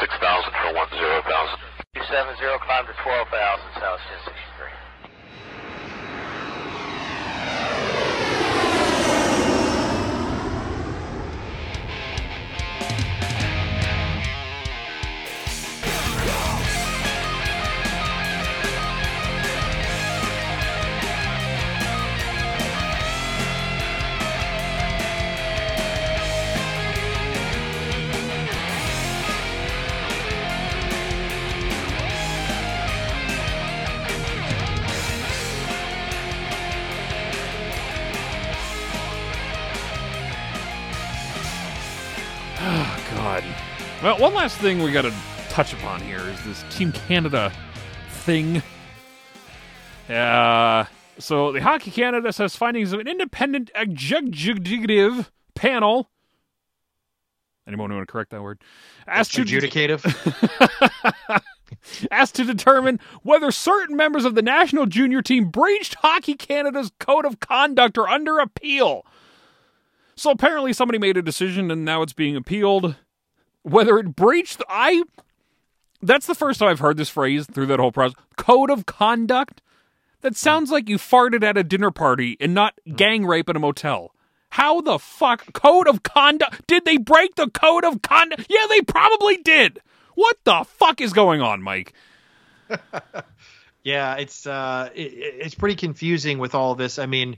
6000 for 10,000. 270, climb to 12,000, South 1063. Well, one last thing we got to touch upon here is this Team Canada thing. Uh, so the Hockey Canada says findings of an independent adjudicative panel. Anyone want to correct that word? Asked to Adjudicative. asked to determine whether certain members of the national junior team breached Hockey Canada's code of conduct or under appeal. So apparently somebody made a decision and now it's being appealed. Whether it breached I that's the first time I've heard this phrase through that whole process. Code of conduct? That sounds like you farted at a dinner party and not gang rape in a motel. How the fuck code of conduct? Did they break the code of conduct? Yeah, they probably did. What the fuck is going on, Mike? Yeah, it's uh, it, it's pretty confusing with all this. I mean,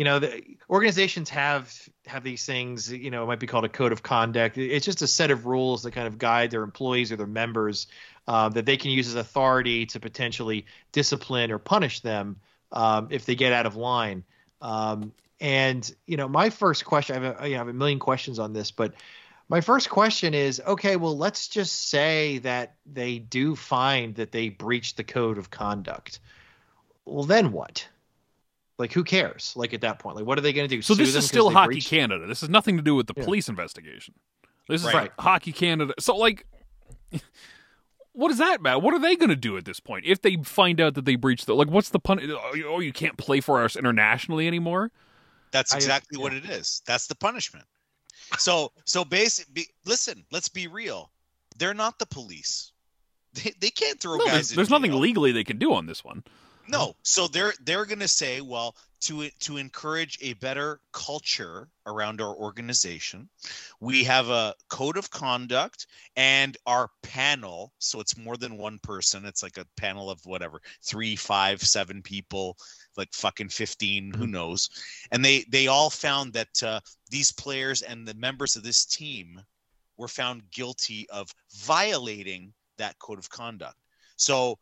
you know, the organizations have have these things. You know, it might be called a code of conduct. It's just a set of rules that kind of guide their employees or their members uh, that they can use as authority to potentially discipline or punish them um, if they get out of line. Um, and you know, my first question, I have, a, you know, have a million questions on this, but my first question is okay well let's just say that they do find that they breached the code of conduct well then what like who cares like at that point like what are they going to do So Sue this is still Hockey breached- Canada. This has nothing to do with the Yeah. police investigation. This is Right. like Hockey Canada. So like what is that about? What are they going to do at this point if they find out that they breached the like what's the pun oh you oh, can't play for us internationally anymore? That's I- exactly what it is. That's the punishment. So so basic. Be, listen, let's be real. They're not the police. They, they can't throw No, guys. there's, in there's nothing legally they can do on this one. No, so they're they're going to say, well, to to encourage a better culture around our organization, we have a code of conduct and our panel. So it's more than one person. It's like a panel of whatever, three, five, seven people, like fucking fifteen. Who knows? And they they all found that uh, these players and the members of this team were found guilty of violating that code of conduct. So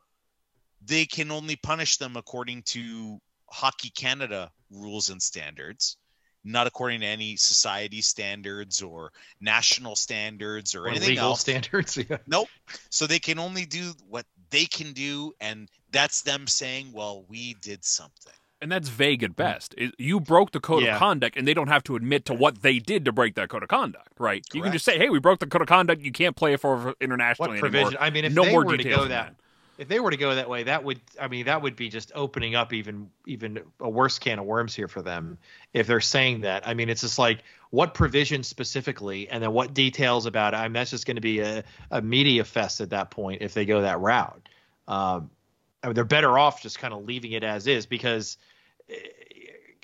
they can only punish them according to Hockey Canada rules and standards, not according to any society standards or national standards or, or anything legal else. standards yeah. Nope. So they can only do what they can do, and that's them saying, "Well, we did something." And that's vague at best. You broke the code Yeah. of conduct, and they don't have to admit to what they did to break that code of conduct, right? You can just say, "Hey, we broke the code of conduct. You can't play it for internationally what provision anymore." i mean if no they more were to go than that if they were to go that way that would i mean that would be just opening up even even a worse can of worms here for them if they're saying that i mean it's just like what provision specifically and then what details about it i mean that's just going to be a, a media fest at that point if they go that route um, I mean, they're better off just kind of leaving it as is because eh,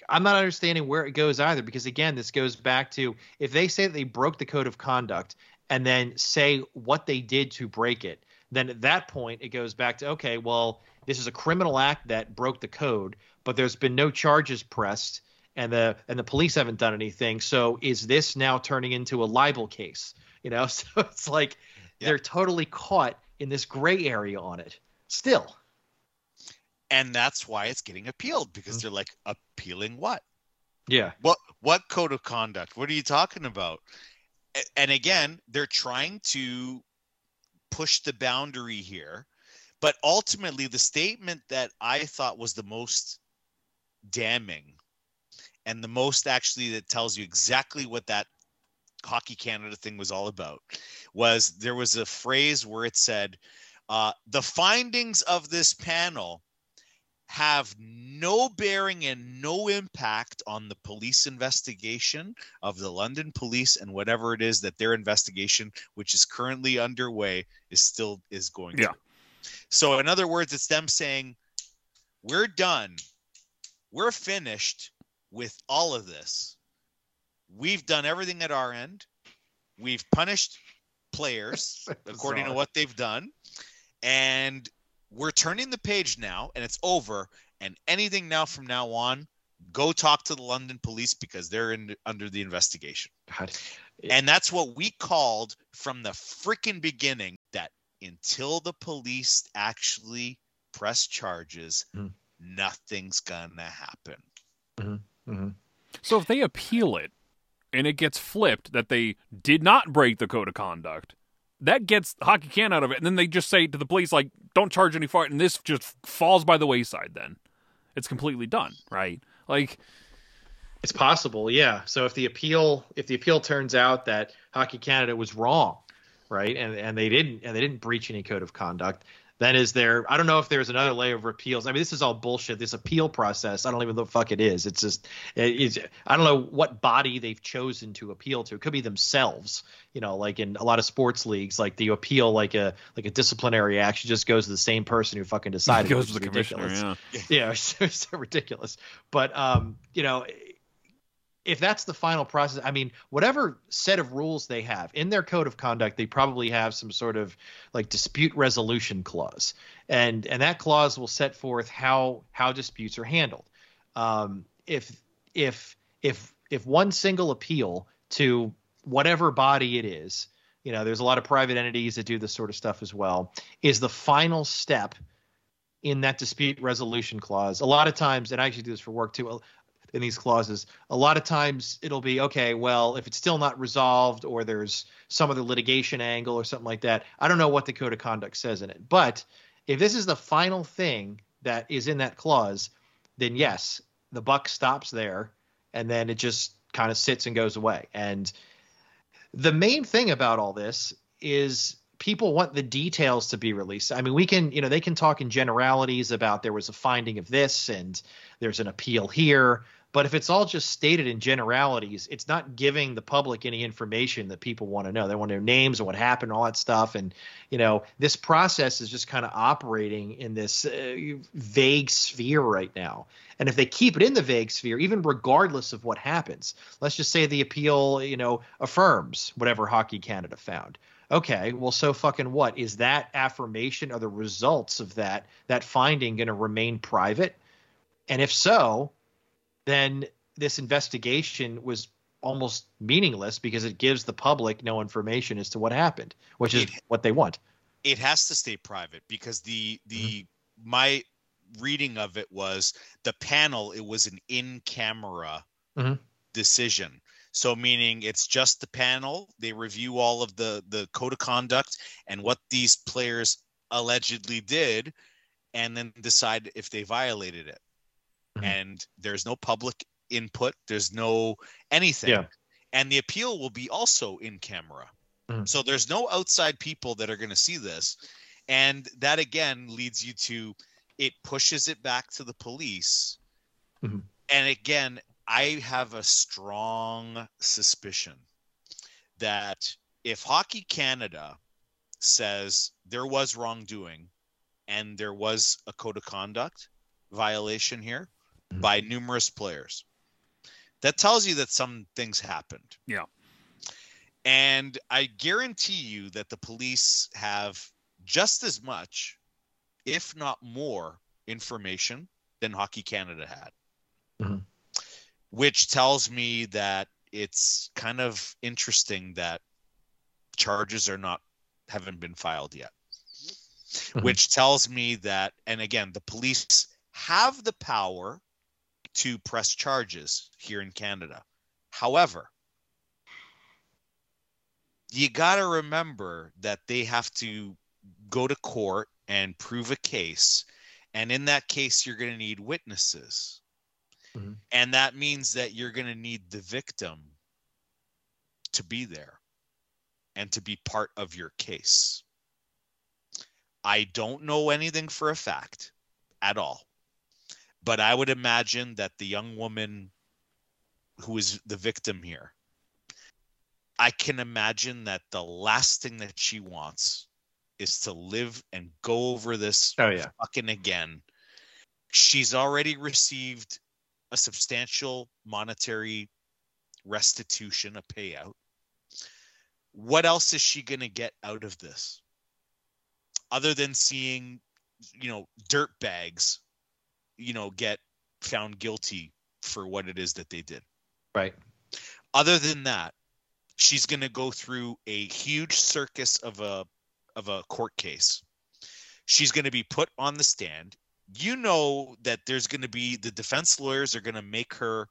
I'm not understanding where it goes either. Because again, this goes back to if they say that they broke the code of conduct and then say what they did to break it, then at that point it goes back to okay, well, this is a criminal act that broke the code, but there's been no charges pressed and the and the police haven't done anything. So is this now turning into a libel case? You know, so it's like Yeah. they're totally caught in this gray area on it. Still, And that's why it's getting appealed because mm-hmm. they're like, appealing what? yeah, What what code of conduct? What are you talking about? And again, they're trying to push the boundary here, but ultimately the statement that I thought was the most damning and the most actually that tells you exactly what that Hockey Canada thing was all about was there was a phrase where it said uh, the findings of this panel have no bearing and no impact on the police investigation of the London police and whatever it is that their investigation, which is currently underway, is still is going Yeah. to. So in other words, it's them saying, We're done. We're finished with all of this. We've done everything at our end. We've punished players according to what they've done. And we're turning the page now and it's over. And anything now from now on, go talk to the London police because they're in under the investigation. God. And that's what we called from the freaking beginning that until the police actually press charges, Mhm. nothing's gonna happen. Mhm. So if they appeal it and it gets flipped that they did not break the code of conduct, that gets Hockey Can out of it. And then they just say to the police, like, don't charge any fine. And this just falls by the wayside then. It's completely done, right? Like, It's possible, yeah. So if the appeal if the appeal turns out that Hockey Canada was wrong, right, and and they didn't and they didn't breach any code of conduct, then is there? I don't know if there's another layer of appeals. I mean, this is all bullshit. This appeal process, I don't even know what the fuck it is. It's just it- it's I don't know what body they've chosen to appeal to. It could be themselves, you know, like in a lot of sports leagues, like the appeal, like a like a disciplinary action, just goes to the same person who fucking decided. goes to the is commissioner. Yeah. yeah, it's, it's so ridiculous. But um, you know, if that's the final process, I mean, whatever set of rules they have in their code of conduct, they probably have some sort of like dispute resolution clause, and and that clause will set forth how how disputes are handled. Um, if if if if one single appeal to whatever body it is, you know, there's a lot of private entities that do this sort of stuff as well, is the final step in that dispute resolution clause. A lot of times, and I actually do this for work too, in these clauses, a lot of times it'll be okay, well, if it's still not resolved or there's some other litigation angle or something like that, I don't know what the code of conduct says in it. But if this is the final thing that is in that clause, then yes, the buck stops there and then it just kind of sits and goes away. And the main thing about all this is people want the details to be released. I mean, we can, you know, they can talk in generalities about there was a finding of this and there's an appeal here, but if it's all just stated in generalities, it's not giving the public any information that people want to know. They want to know names and what happened, all that stuff. And, you know, this process is just kind of operating in this uh, vague sphere right now. And if they keep it in the vague sphere, even regardless of what happens, let's just say the appeal, you know, affirms whatever Hockey Canada found. Okay, well, so fucking what? Is that affirmation or the results of that that finding going to remain private? And if so, then this investigation was almost meaningless because it gives the public no information as to what happened, which is It- what they want. it has to stay private because the the my reading of it was the panel it was an in camera Mhm. decision so meaning it's just the panel they review all of the the code of conduct and what these players allegedly did and then decide if they violated it Mhm. and there's no public input there's no anything Yeah. and the appeal will be also in camera Mhm. so there's no outside people that are going to see this and that again leads you to it pushes it back to the police Mhm. and again i have a strong suspicion that if hockey canada says there was wrongdoing and there was a code of conduct violation here Mhm. by numerous players that tells you that some things happened Yeah. and I guarantee you that the police have just as much, if not more, information than Hockey Canada had. Mhm. Which tells me that it's kind of interesting that charges are not haven't been filed yet. Mhm. Which tells me that and again the police have the power to press charges here in Canada. However, you got to remember that they have to go to court and prove a case. And in that case, you're going to need witnesses. Mhm. And that means that you're going to need the victim to be there and to be part of your case. I don't know anything for a fact at all. But I would imagine that the young woman who is the victim here, I can imagine that the last thing that she wants is to live and go over this Oh yeah. fucking again. She's already received a substantial monetary restitution, a payout. What else is she going to get out of this? Other than seeing, you know, dirt bags, you know, get found guilty for what it is that they did. Right. Other than that, she's going to go through a huge circus of a of a court case. She's going to be put on the stand. You know that there's going to be the defense lawyers are going to make her,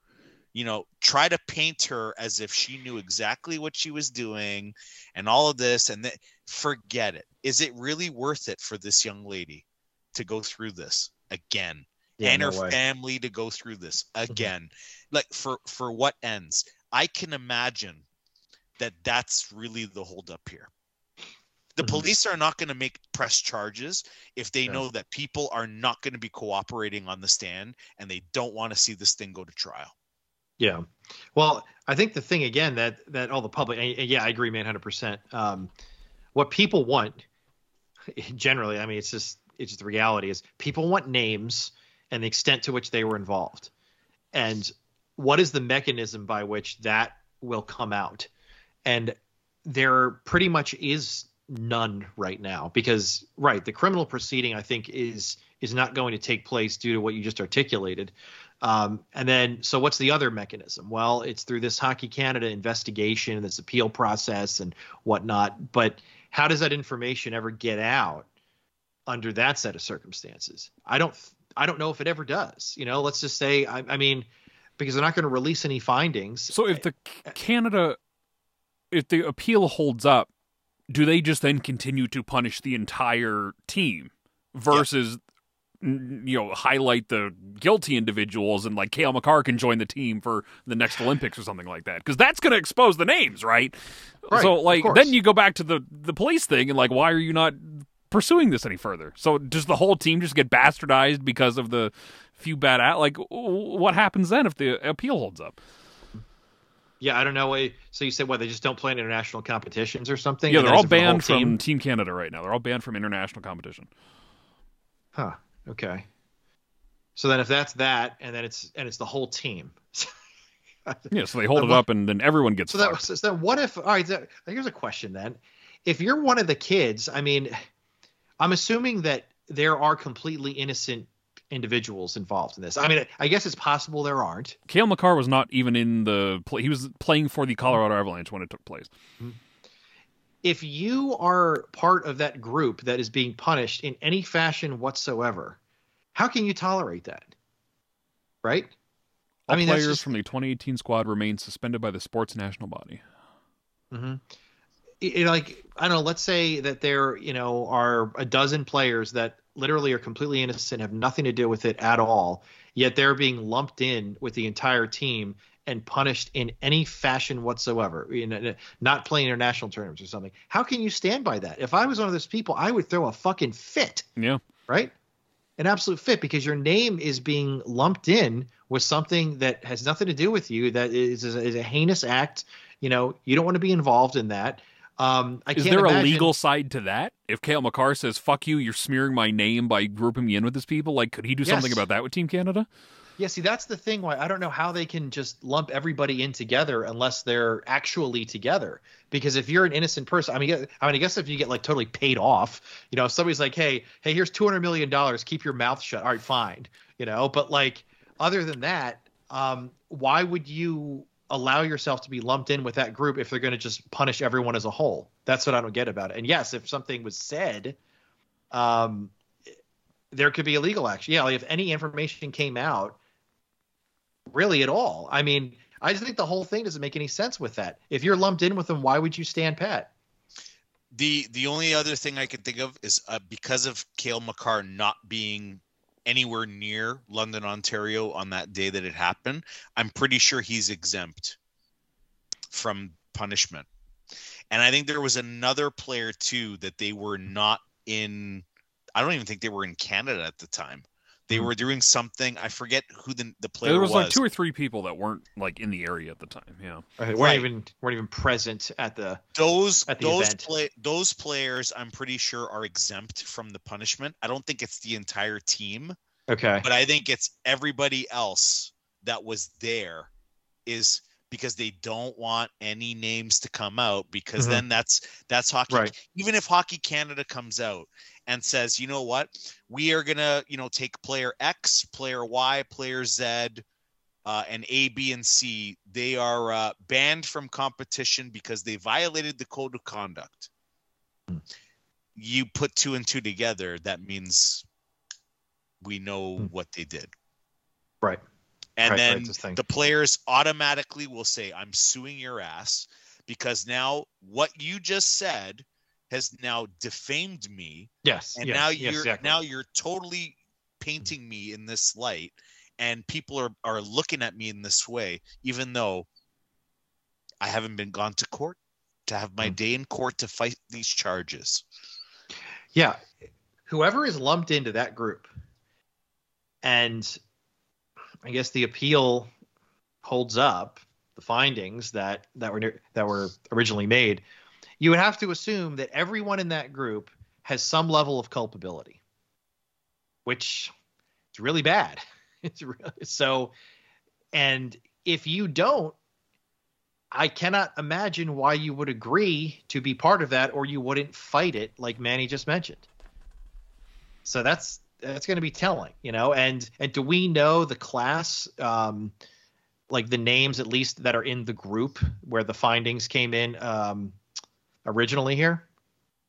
you know, try to paint her as if she knew exactly what she was doing and all of this and that forget it. Is it really worth it for this young lady to go through this again? And no her way. family to go through this again like for for what ends i can imagine that that's really the holdup here the Mhm. police are not going to make press charges if they No. know that people are not going to be cooperating on the stand and they don't want to see this thing go to trial Yeah. Well, I think the thing again that that all the public, yeah, I agree, man, hundred percent. Um, what people want, generally, I mean, it's just it's just the reality is people want names and the extent to which they were involved, and what is the mechanism by which that will come out, and there pretty much is none right now because right the criminal proceeding I think is is not going to take place due to what you just articulated. Um, and then, so what's the other mechanism? Well, it's through this Hockey Canada investigation, this appeal process, and whatnot. But how does that information ever get out under that set of circumstances? I don't, I don't know if it ever does. You know, let's just say, I, I mean, because they're not going to release any findings. So if the Canada, if the appeal holds up, do they just then continue to punish the entire team versus, you know, highlight the guilty individuals and like Cale Makar can join the team for the next Olympics or something like that? Because that's going to expose the names, right? Right, so like then you go back to the the police thing and like why are you not pursuing this any further? So does the whole team just get bastardized because of the few bad at like what happens then if the appeal holds up? yeah, I don't know. So you said what? They just don't play in international competitions or something? Yeah, they're all for the banned from team? Team Canada right now. They're all banned from international competition. Huh. Okay. So then, if that's that, and then it's and it's the whole team. Yeah, so they hold Then it what- up and then everyone gets So that so then what if all right, here's a question then. If you're one of the kids, I mean, I'm assuming that there are completely innocent individuals involved in this. I mean, I guess it's possible there aren't. Cale Makar was not even in the play. He was playing for the Colorado Avalanche when it took place. If you are part of that group that is being punished in any fashion whatsoever, how can you tolerate that? Right? All I mean, players just- from the 2018 squad remain suspended by the sports national body. Mm-hmm. It, like I don't know. Let's say that there, you know, are a dozen players that literally are completely innocent, have nothing to do with it at all, yet they're being lumped in with the entire team and punished in any fashion whatsoever. You know, not playing international tournaments or something. How can you stand by that? If I was one of those people, I would throw a fucking fit. Yeah. Right? An absolute fit because your name is being lumped in with something that has nothing to do with you. That is, is, a, is a heinous act. You know, you don't want to be involved in that. Um, I Is there a legal side to that? If Cale Makar says "fuck you," you're smearing my name by grouping me in with these people. Like, could he do something about that with Team Canada? Yeah, see, that's the thing. Why I don't know how they can just lump everybody in together unless they're actually together. Because if you're an innocent person, I mean, I mean, I guess if you get like totally paid off, you know, if somebody's like, "Hey, hey, here's two hundred million dollars, keep your mouth shut." All right, fine, you know. But like, other than that, um, why would you allow yourself to be lumped in with that group if they're going to just punish everyone as a whole? That's what I don't get about it. And yes, if something was said, um, there could be a legal action. Yeah, like if any information came out really at all. I mean, I just think the whole thing doesn't make any sense with that. If you're lumped in with them, why would you stand pat? The the only other thing I could think of is uh, because of Cale Makar not being anywhere near London, Ontario on that day that it happened, I'm pretty sure he's exempt from punishment. And I think there was another player too that they were not in. I don't even think they were in Canada at the time. They Hmm. were doing something. I forget who the the player There was, like two or three people that weren't like in the area at the time. Yeah. Uh, weren't Right. even weren't even present at the those at the those event. play those players I'm pretty sure are exempt from the punishment. I don't think it's the entire team, okay. but I think it's everybody else that was there is because they don't want any names to come out because Mhm. then that's that's hockey Right. even if hockey canada comes out and says you know what we are gonna you know take player x player y player z uh, and a b and c they are uh, banned from competition because they violated the code of conduct Hmm. you put two and two together that means we know Hmm. what they did Right. and Right, right, then thing. the players automatically will say i'm suing your ass because now what you just said has now defamed me Yes. and yes, now you're exactly. now you're totally painting me in this light and people are are looking at me in this way even though i haven't been gone to court to have my Mm. day in court to fight these charges Yeah. Whoever is lumped into that group, and I guess the appeal holds up the findings that that were that were originally made, you would have to assume that everyone in that group has some level of culpability, which is really bad. It's really, so, and if you don't, I cannot imagine why you would agree to be part of that or you wouldn't fight it like Manny just mentioned. So that's that's going to be telling, you know. And and do we know the class um like the names at least that are in the group where the findings came in um originally here?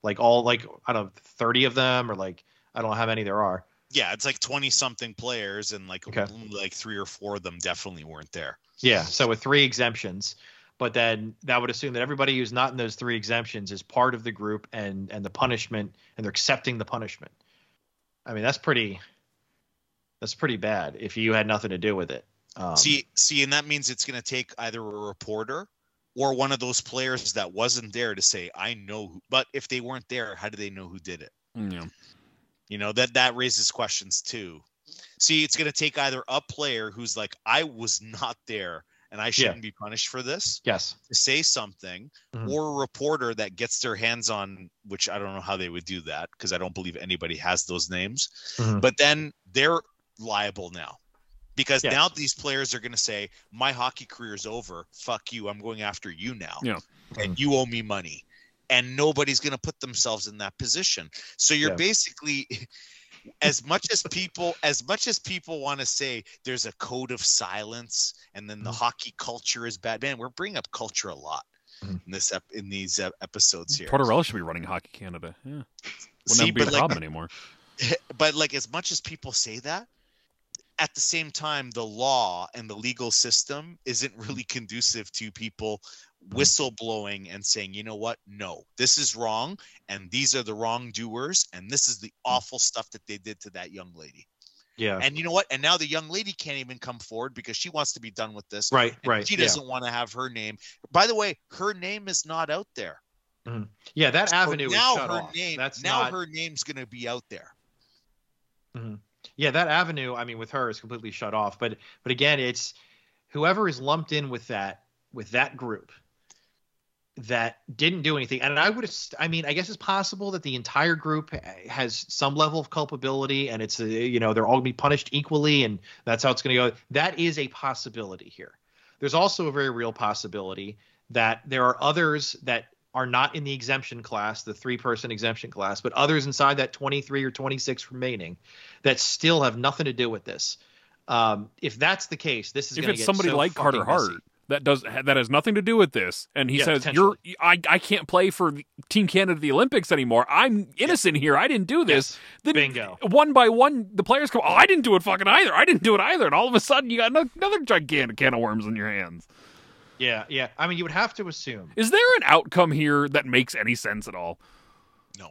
Like all like I don't know 30 of them or like I don't know how many there are. yeah it's like 20 something players and like Okay. like three or four of them definitely weren't there Yeah, so with three exemptions, but then that would assume that everybody who's not in those three exemptions is part of the group and and the punishment and they're accepting the punishment. I mean, that's pretty that's pretty bad if you had nothing to do with it. Um, see see and that means it's going to take either a reporter or one of those players that wasn't there to say i know who, but if they weren't there how do they know who did it Yeah. you know that that raises questions too see it's going to take either a player who's like i was not there and i shouldn't be punished for this yes. to say something Mhm. or a reporter that gets their hands on which i don't know how they would do that because i don't believe anybody has those names Mhm. but then they're liable now because Yes. now these players are going to say my hockey career is over fuck you i'm going after you now Yeah. and you owe me money and nobody's going to put themselves in that position so you're Yeah. basically as much as people as much as people want to say there's a code of silence and then the Mhm. hockey culture is bad man we're bringing up culture a lot Mhm. in this ep- in these ep- episodes here Tortorella should be running Hockey Canada. Yeah. Wouldn't See, be a like- problem anymore? but like as much as people say that at the same time the law and the legal system isn't really conducive to people mm-hmm. whistleblowing and saying you know what no this is wrong and these are the wrongdoers and this is the mm. awful stuff that they did to that young lady Yeah. and you know what and now the young lady can't even come forward because she wants to be done with this right. Right. she doesn't want to have her name by the way her name is not out there mm-hmm. Yeah. That So avenue now is shut her off. name That's now not. her name's going to be out there mm-hmm. Yeah, that avenue, I mean, with her is completely shut off. But but again, it's whoever is lumped in with that with that group that didn't do anything. And I would, I mean, I guess it's possible that the entire group has some level of culpability, and it's a, you know they're all gonna be punished equally, and that's how it's gonna go. That is a possibility here. There's also a very real possibility that there are others that are not in the exemption class, the three person exemption class, but others inside that 23 or 26 remaining that still have nothing to do with this. Um, if that's the case, this is If it's get somebody so like Carter fucking messy. Hart that does that has nothing to do with this, and he Yeah, says you're. I I can't play for Team Canada the Olympics anymore. I'm innocent here. I didn't do this. Yes. Then Bingo. One by one, the players come. Oh, I didn't do it fucking either. I didn't do it either. And all of a sudden, you got another gigantic can of worms in your hands. Yeah, yeah. I mean, you would have to assume. Is there an outcome here that makes any sense at all? No.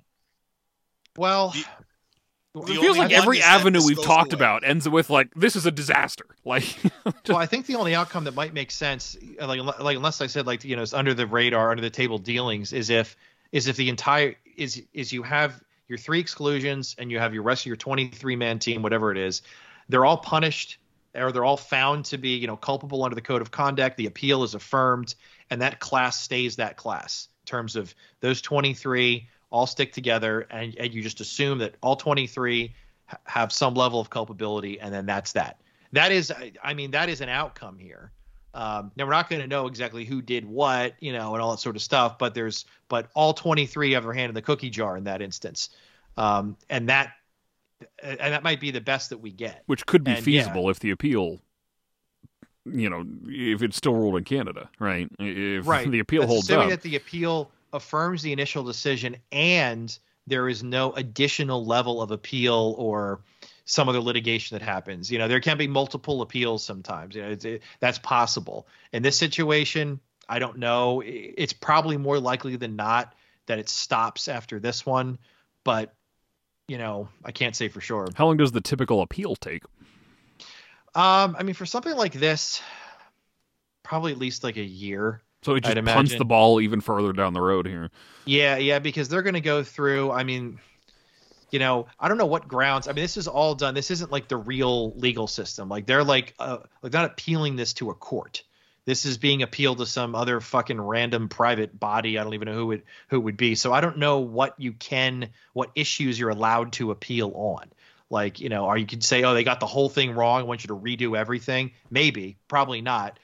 Well, The- It The feels like every avenue we've talked away. about ends with like this is a disaster. Like, well, I think the only outcome that might make sense, uh, like, like unless I said like you know it's under the radar, under the table dealings, is if is if the entire is is you have your three exclusions and you have your rest of your 23 man team, whatever it is, they're all punished or they're all found to be, you know, culpable under the code of conduct. The appeal is affirmed, and that class stays that class in terms of those 23 all stick together, and, and you just assume that all 23 ha- have some level of culpability, and then that's that. That is, I mean, that is an outcome here. Um, now we're not going to know exactly who did what, you know, and all that sort of stuff. But there's, but all 23 have their hand in the cookie jar in that instance, um, and that, and that might be the best that we get. Which could be And, feasible if the appeal, you know, if it's still ruled in Canada, right? If right. the appeal That's holds assuming up. that the appeal affirms the initial decision and there is no additional level of appeal or some other litigation that happens. You know, there can be multiple appeals sometimes. You know, it's, it, that's possible. In this situation, I don't know. It's probably more likely than not that it stops after this one, but you know, I can't say for sure. How long does the typical appeal take? Um, I mean, for something like this, probably at least like a year. So it just I'd punts imagine. the ball even further down the road here. Yeah, yeah, because they're going to go through. I mean, you know, I don't know what grounds. I mean, this is all done. This isn't like the real legal system. Like they're like, uh, like not appealing this to a court. This is being appealed to some other fucking random private body. I don't even know who it who it would be. So I don't know what you can, what issues you're allowed to appeal on. Like, you know, or you could say, oh, they got the whole thing wrong. I want you to redo everything. Maybe, probably not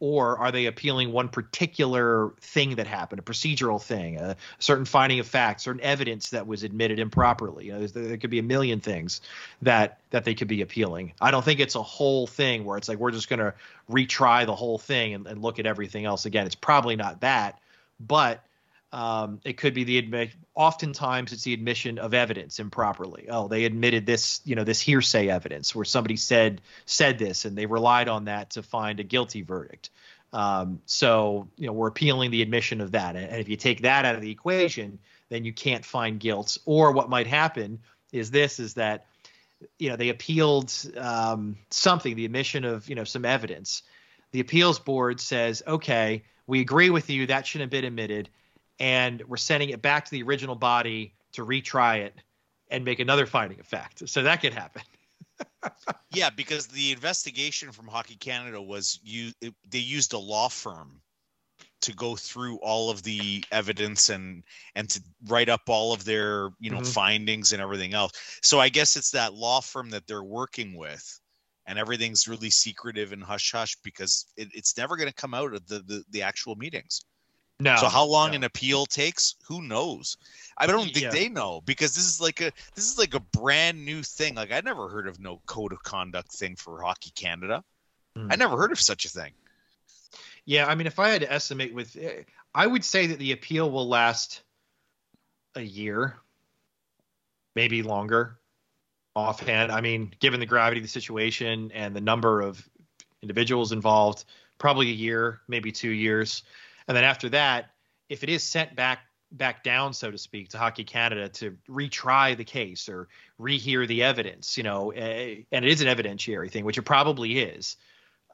or are they appealing one particular thing that happened, a procedural thing, a certain finding of fact, certain evidence that was admitted improperly? You know, there could be a million things that that they could be appealing. I don't think it's a whole thing where it's like we're just going to retry the whole thing and, and look at everything else again. It's probably not that, but um, it could be the admit. Oftentimes, it's the admission of evidence improperly. Oh, they admitted this, you know, this hearsay evidence where somebody said said this, and they relied on that to find a guilty verdict. Um, so, you know, we're appealing the admission of that, and if you take that out of the equation, then you can't find guilt. Or what might happen is this: is that you know they appealed um, something, the admission of you know some evidence. The appeals board says, okay, we agree with you, that shouldn't have been admitted and we're sending it back to the original body to retry it and make another finding of fact. So that could happen. Yeah, because the investigation from Hockey Canada was you they used a law firm to go through all of the evidence and and to write up all of their you know Mhm. findings and everything else. So I guess it's that law firm that they're working with, and everything's really secretive and hush hush because it, it's never going to come out of the, the the actual meetings. No. So how long no. an appeal takes, who knows? I don't think Yeah. they know because this is like a this is like a brand new thing. Like I never heard of no code of conduct thing for Hockey Canada. Hmm. I never heard of such a thing. Yeah, I mean, if I had to estimate with, eh, I would say that the appeal will last a year, maybe longer. Offhand, I mean, given the gravity of the situation and the number of individuals involved, probably a year, maybe two years, and then after that, if it is sent back back down, so to speak, to Hockey Canada to retry the case or rehear the evidence, you know, eh, and it is an evidentiary thing, which it probably is,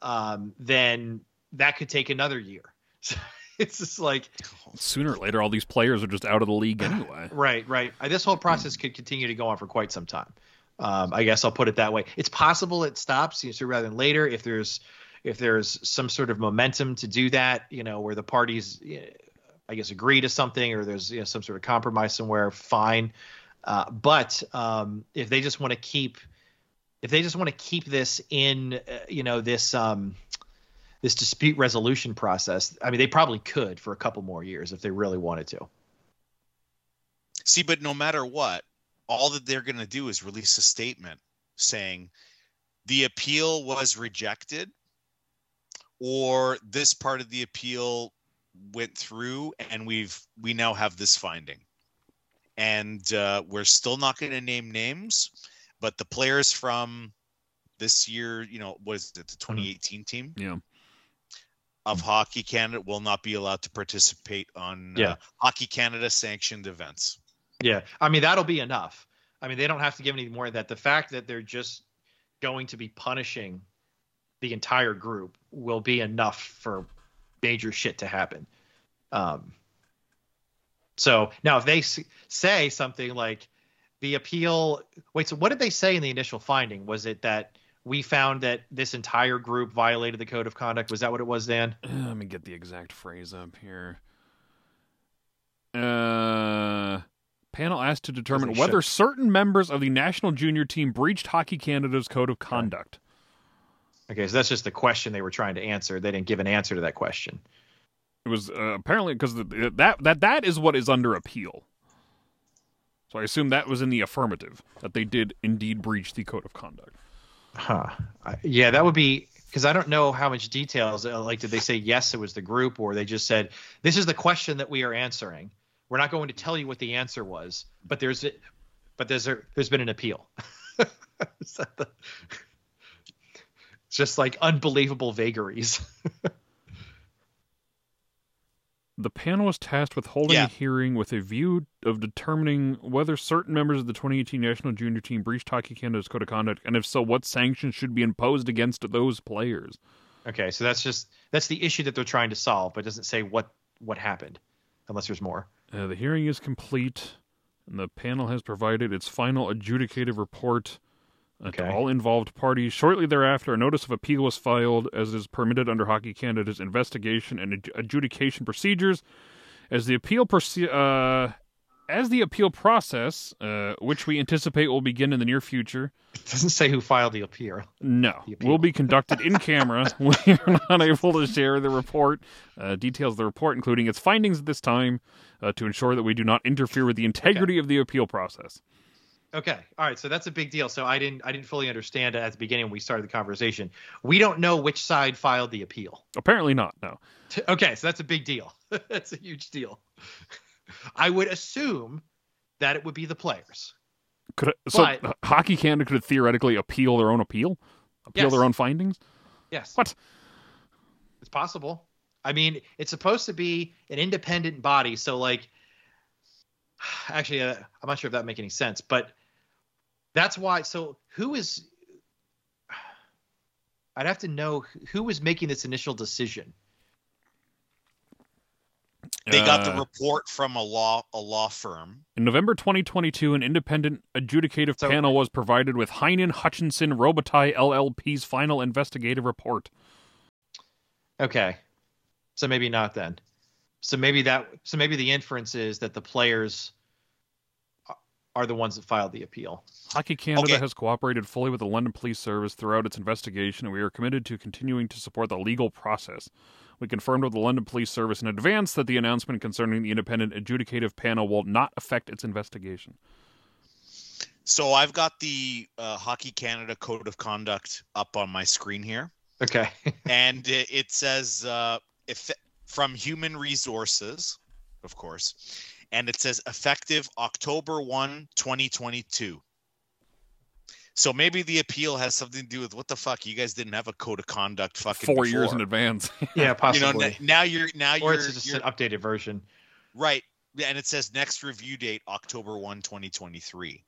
um, then that could take another year. So it's just like Sooner or later, all these players are just out of the league anyway. right, right. This whole process could continue to go on for quite some time. Um, I guess I'll put it that way. It's possible it stops you know, sooner rather than later if there's if there's some sort of momentum to do that, you know, where the parties, I guess, agree to something or there's you know, some sort of compromise somewhere. Fine, uh, but um, if they just want to keep if they just want to keep this in, uh, you know, this um, this dispute resolution process, I mean, they probably could for a couple more years if they really wanted to. See, but no matter what, all that they're going to do is release a statement saying the appeal was rejected or this part of the appeal went through and we've we now have this finding and uh, we're still not going to name names but the players from this year you know was it the 2018 team Yeah. of hockey canada will not be allowed to participate on uh, hockey canada sanctioned events Yeah, I mean that'll be enough. I mean they don't have to give any more of that. The fact that they're just going to be punishing the entire group will be enough for major shit to happen. Um, so now if they s- say something like, the appeal. Wait, so what did they say in the initial finding? Was it that we found that this entire group violated the code of conduct? Was that what it was, Dan? Uh, let me get the exact phrase up here. Uh, panel asked to determine whether certain members of the national junior team breached Hockey Canada's code of conduct. Okay, so that's just the question they were trying to answer. They didn't give an answer to that question. It was uh, apparently because that that that is what is under appeal. So I assume that was in the affirmative that they did indeed breach the code of conduct. Huh. I- Yeah, that would be because I don't know how much details. uh, Like, did they say yes, it was the group, or they just said this is the question that we are answering. We're not going to tell you what the answer was, but there's, but there's a, there's been an appeal. Is that the- just like unbelievable vagaries. The panel was tasked with holding Yeah. a hearing with a view of determining whether certain members of the 2018 national junior team breached Hockey Canada's code of conduct, and if so, what sanctions should be imposed against those players. okay, so that's just that's the issue that they're trying to solve, but it doesn't say what what happened, unless there's more. Uh, the hearing is complete, and the panel has provided its final adjudicative report uh, to all involved parties. Shortly thereafter, a notice of appeal was filed, as is permitted under Hockey Canada's investigation and adjudication procedures. As the appeal proce- uh, as the appeal process, uh, which we anticipate will begin in the near future, It doesn't say who filed the appeal. no, The appeal. will be conducted in camera. we are not able to share the report, uh, details of the report, including its findings at this time, uh, to ensure that we do not interfere with the integrity of the appeal process. Okay. All right. So that's a big deal. So I didn't I didn't fully understand it at the beginning when we started the conversation. We don't know which side filed the appeal. Apparently not. No. Okay, so that's a big deal. that's a huge deal. I would assume that it would be the players. Could so But- Hockey Canada could theoretically appeal their own appeal, appeal Yes. their own findings. Yes. What? It's possible. I mean, it's supposed to be an independent body, so like actually uh, I'm not sure if that make any sense, but that's why so who is I'd have to know who was making this initial decision. They got the Uh, report from a law a law firm. In November 2022, an independent adjudicative So- panel was provided with Henein Hutchison Robitaille LLP's final investigative report. Okay. So maybe not then. So maybe that so maybe the inference is that the players are- are the ones that filed the appeal. Hockey Canada Okay. has cooperated fully with the London Police Service throughout its investigation, and we are committed to continuing to support the legal process. We confirmed with the London Police Service in advance that the announcement concerning the independent adjudicative panel will not affect its investigation. So I've got the uh, Hockey Canada Code of Conduct up on my screen here, Okay. and it, it says uh, if from Human Resources, of course, and it says effective October 1, 2022. So maybe the appeal has something to do with what the fuck you guys didn't have a code of conduct fucking Four years in advance. yeah, You possibly. know, now you're now or you're, it's just you're an updated version. right, and it says next review date October 1, 2023.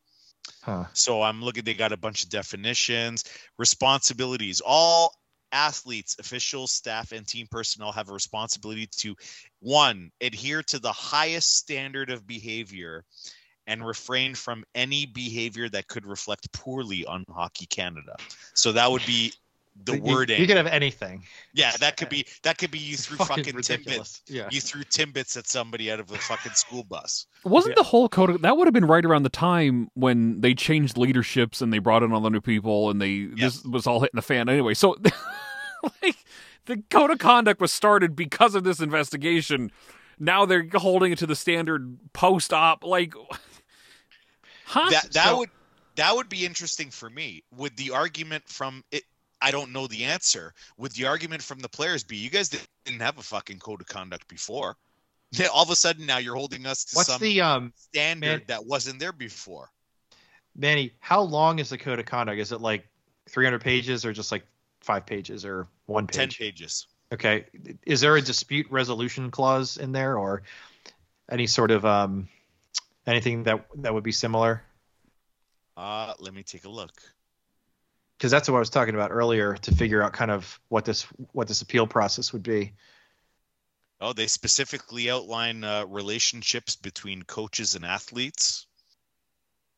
Huh. So I'm looking, they got a bunch of definitions, responsibilities. All athletes, officials, staff, and team personnel have a responsibility to one, adhere to the highest standard of behavior and refrain from any behavior that could reflect poorly on Hockey Canada. So that would be the You- wording. You could have anything. yeah, that could be that could be you threw fucking fucking timbits. Yeah. You threw timbits at somebody out of a fucking school bus. Wasn't Yeah. the whole code of, that would have been right around the time when they changed leaderships and they brought in all the new people and they this was all hitting the fan anyway. So like the code of conduct was started because of this investigation. Now they're holding it to the standard post op like huh? that that So- would that would be interesting for me. Would the argument from it? I don't know the answer. Would the argument from the players be you guys didn't have a fucking code of conduct before? All of a sudden now you're holding us to What's some the um standard man- that wasn't there before. Manny, how long is the code of conduct? Is it like 300 pages or just like 5 pages or one page? Ten pages. Okay. Is there a dispute resolution clause in there or any sort of um anything that that would be similar? Uh, let me take a look. Because that's what I was talking about earlier to figure out kind of what this what this appeal process would be. Oh, they specifically outline uh, relationships between coaches and athletes.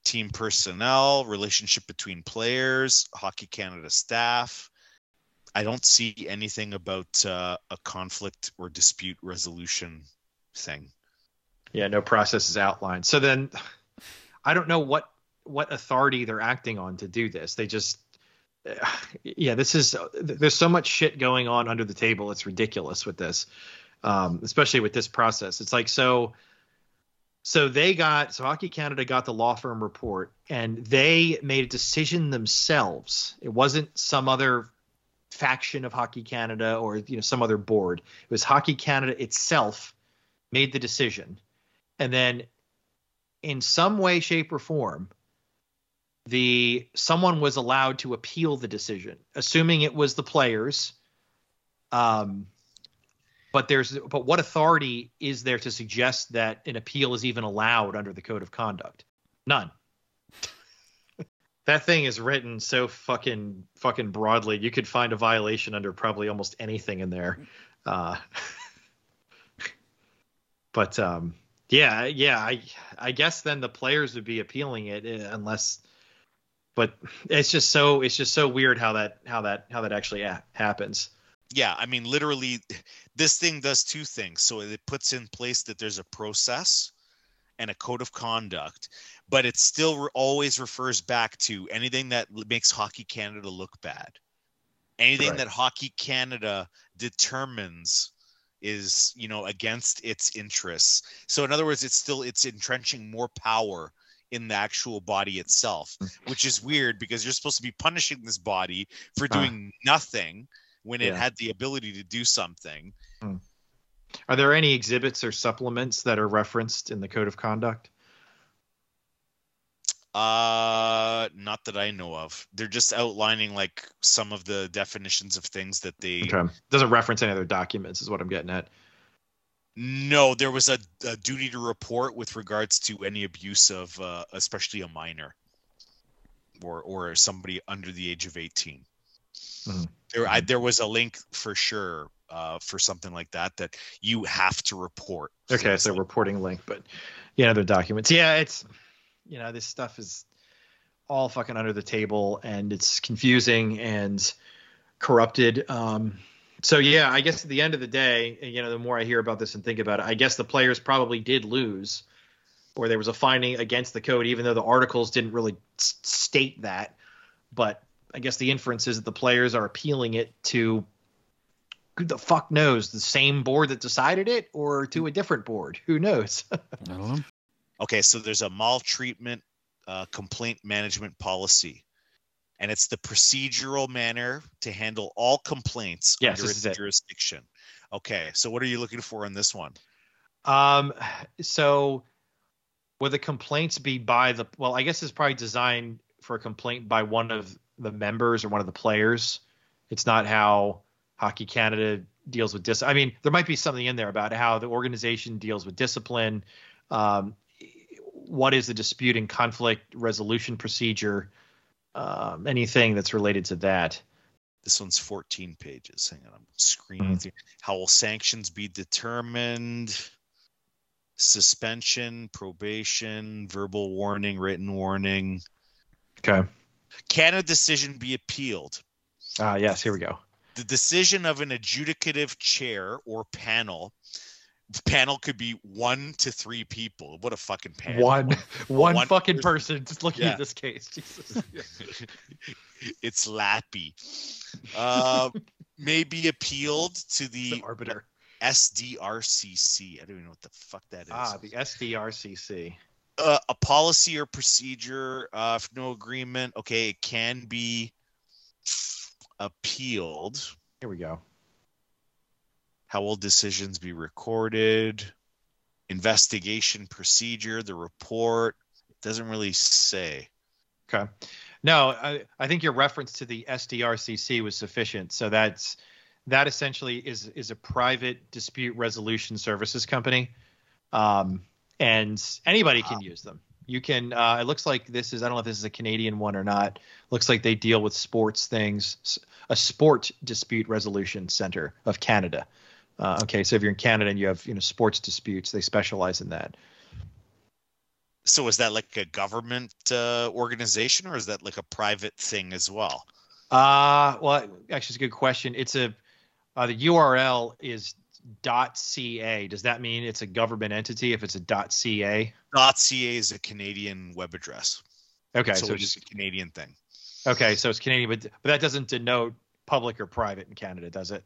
team personnel, relationship between players, Hockey Canada staff. I don't see anything about uh, a conflict or dispute resolution thing. Yeah, no process is outlined. So then, I don't know what what authority they're acting on to do this. They just, yeah, this is there's so much shit going on under the table. It's ridiculous with this, um, especially with this process. It's like so. So they got so Hockey Canada got the law firm report, and they made a decision themselves. It wasn't some other faction of Hockey Canada or you know some other board. It was Hockey Canada itself made the decision, and then in some way, shape, or form, the someone was allowed to appeal the decision, assuming it was the players. Um, but there's but what authority is there to suggest that an appeal is even allowed under the code of conduct? None. that thing is written so fucking fucking broadly. You could find a violation under probably almost anything in there. Uh, but um, yeah, yeah, I I guess then the players would be appealing it eh, unless but it's just so it's just so weird how that how that how that actually a- happens. Yeah, I mean, literally, this thing does two things. So it puts in place that there's a process and a code of conduct, but it still re- always refers back to anything that makes Hockey Canada look bad. Anything Right. that Hockey Canada determines is, you know, against its interests. So in other words, it's still it's entrenching more power in the actual body itself, which is weird because you're supposed to be punishing this body for doing nothing when it had the ability to do something. Are there any exhibits or supplements that are referenced in the code of conduct? Uh, not that I know of. They're just outlining like some of the definitions of things that they. Okay. Doesn't reference any other documents, is what I'm getting at. No, there was a, a duty to report with regards to any abuse of, uh, especially a minor, or or somebody under the age of 18 Mhm. There, I, there was a link for sure uh, for something like that that you have to report. Okay, so reporting link, but yeah, other documents. Yeah, it's you know this stuff is all fucking under the table and it's confusing and corrupted. Um, so yeah, I guess at the end of the day, you know, the more I hear about this and think about it, I guess the players probably did lose, or there was a finding against the code, even though the articles didn't really s- state that. But I guess the inference is that the players are appealing it to who the fuck knows the same board that decided it or to a different board who knows I don't know. Okay, so there's a maltreatment uh, complaint management policy, and it's the procedural manner to handle all complaints Yes, under its it. jurisdiction. Okay, so what are you looking for in this one? um so would the complaints be by the well i guess it's probably designed for a complaint by one of the members or one of the players it's not how hockey canada deals with dis i mean there might be something in there about how the organization deals with discipline um what is the dispute and conflict resolution procedure um anything that's related to that This one's 14 pages. Hang on, I'm screening Mm-hmm. How will sanctions be determined? Suspension, probation, verbal warning, written warning. okay Can a decision be appealed? ah yes here we go the decision of an adjudicative chair or panel panel could be one to three people. What a fucking panel. One one one fucking person. person just looking Yeah. at this case. Jesus. it's lappy. Uh, may be appealed to the the arbiter. Sdrcc i don't even know what the fuck that is. Ah the sdrcc uh, a policy or procedure uh, if no agreement. Okay it can be appealed. Here we go How will decisions be recorded? Investigation procedure, the report. It doesn't really say. okay no I, I think your reference to the sdrcc was sufficient so that's that essentially is is a private dispute resolution services company um and anybody can use them you can uh it looks like this is i don't know if this is a canadian one or not looks like they deal with sports things a sport dispute resolution center of canada uh, okay so if you're in canada and you have you know sports disputes they specialize in that So is that like a government uh, organization or is that like a private thing as well? Uh, well, actually, it's a good question. It's a uh, the URL is .ca. Does that mean it's a government entity if it's a .ca? .ca is a Canadian web address. Okay, so, so, it's just a Canadian thing. okay, so it's Canadian, but but that doesn't denote public or private in Canada, does it?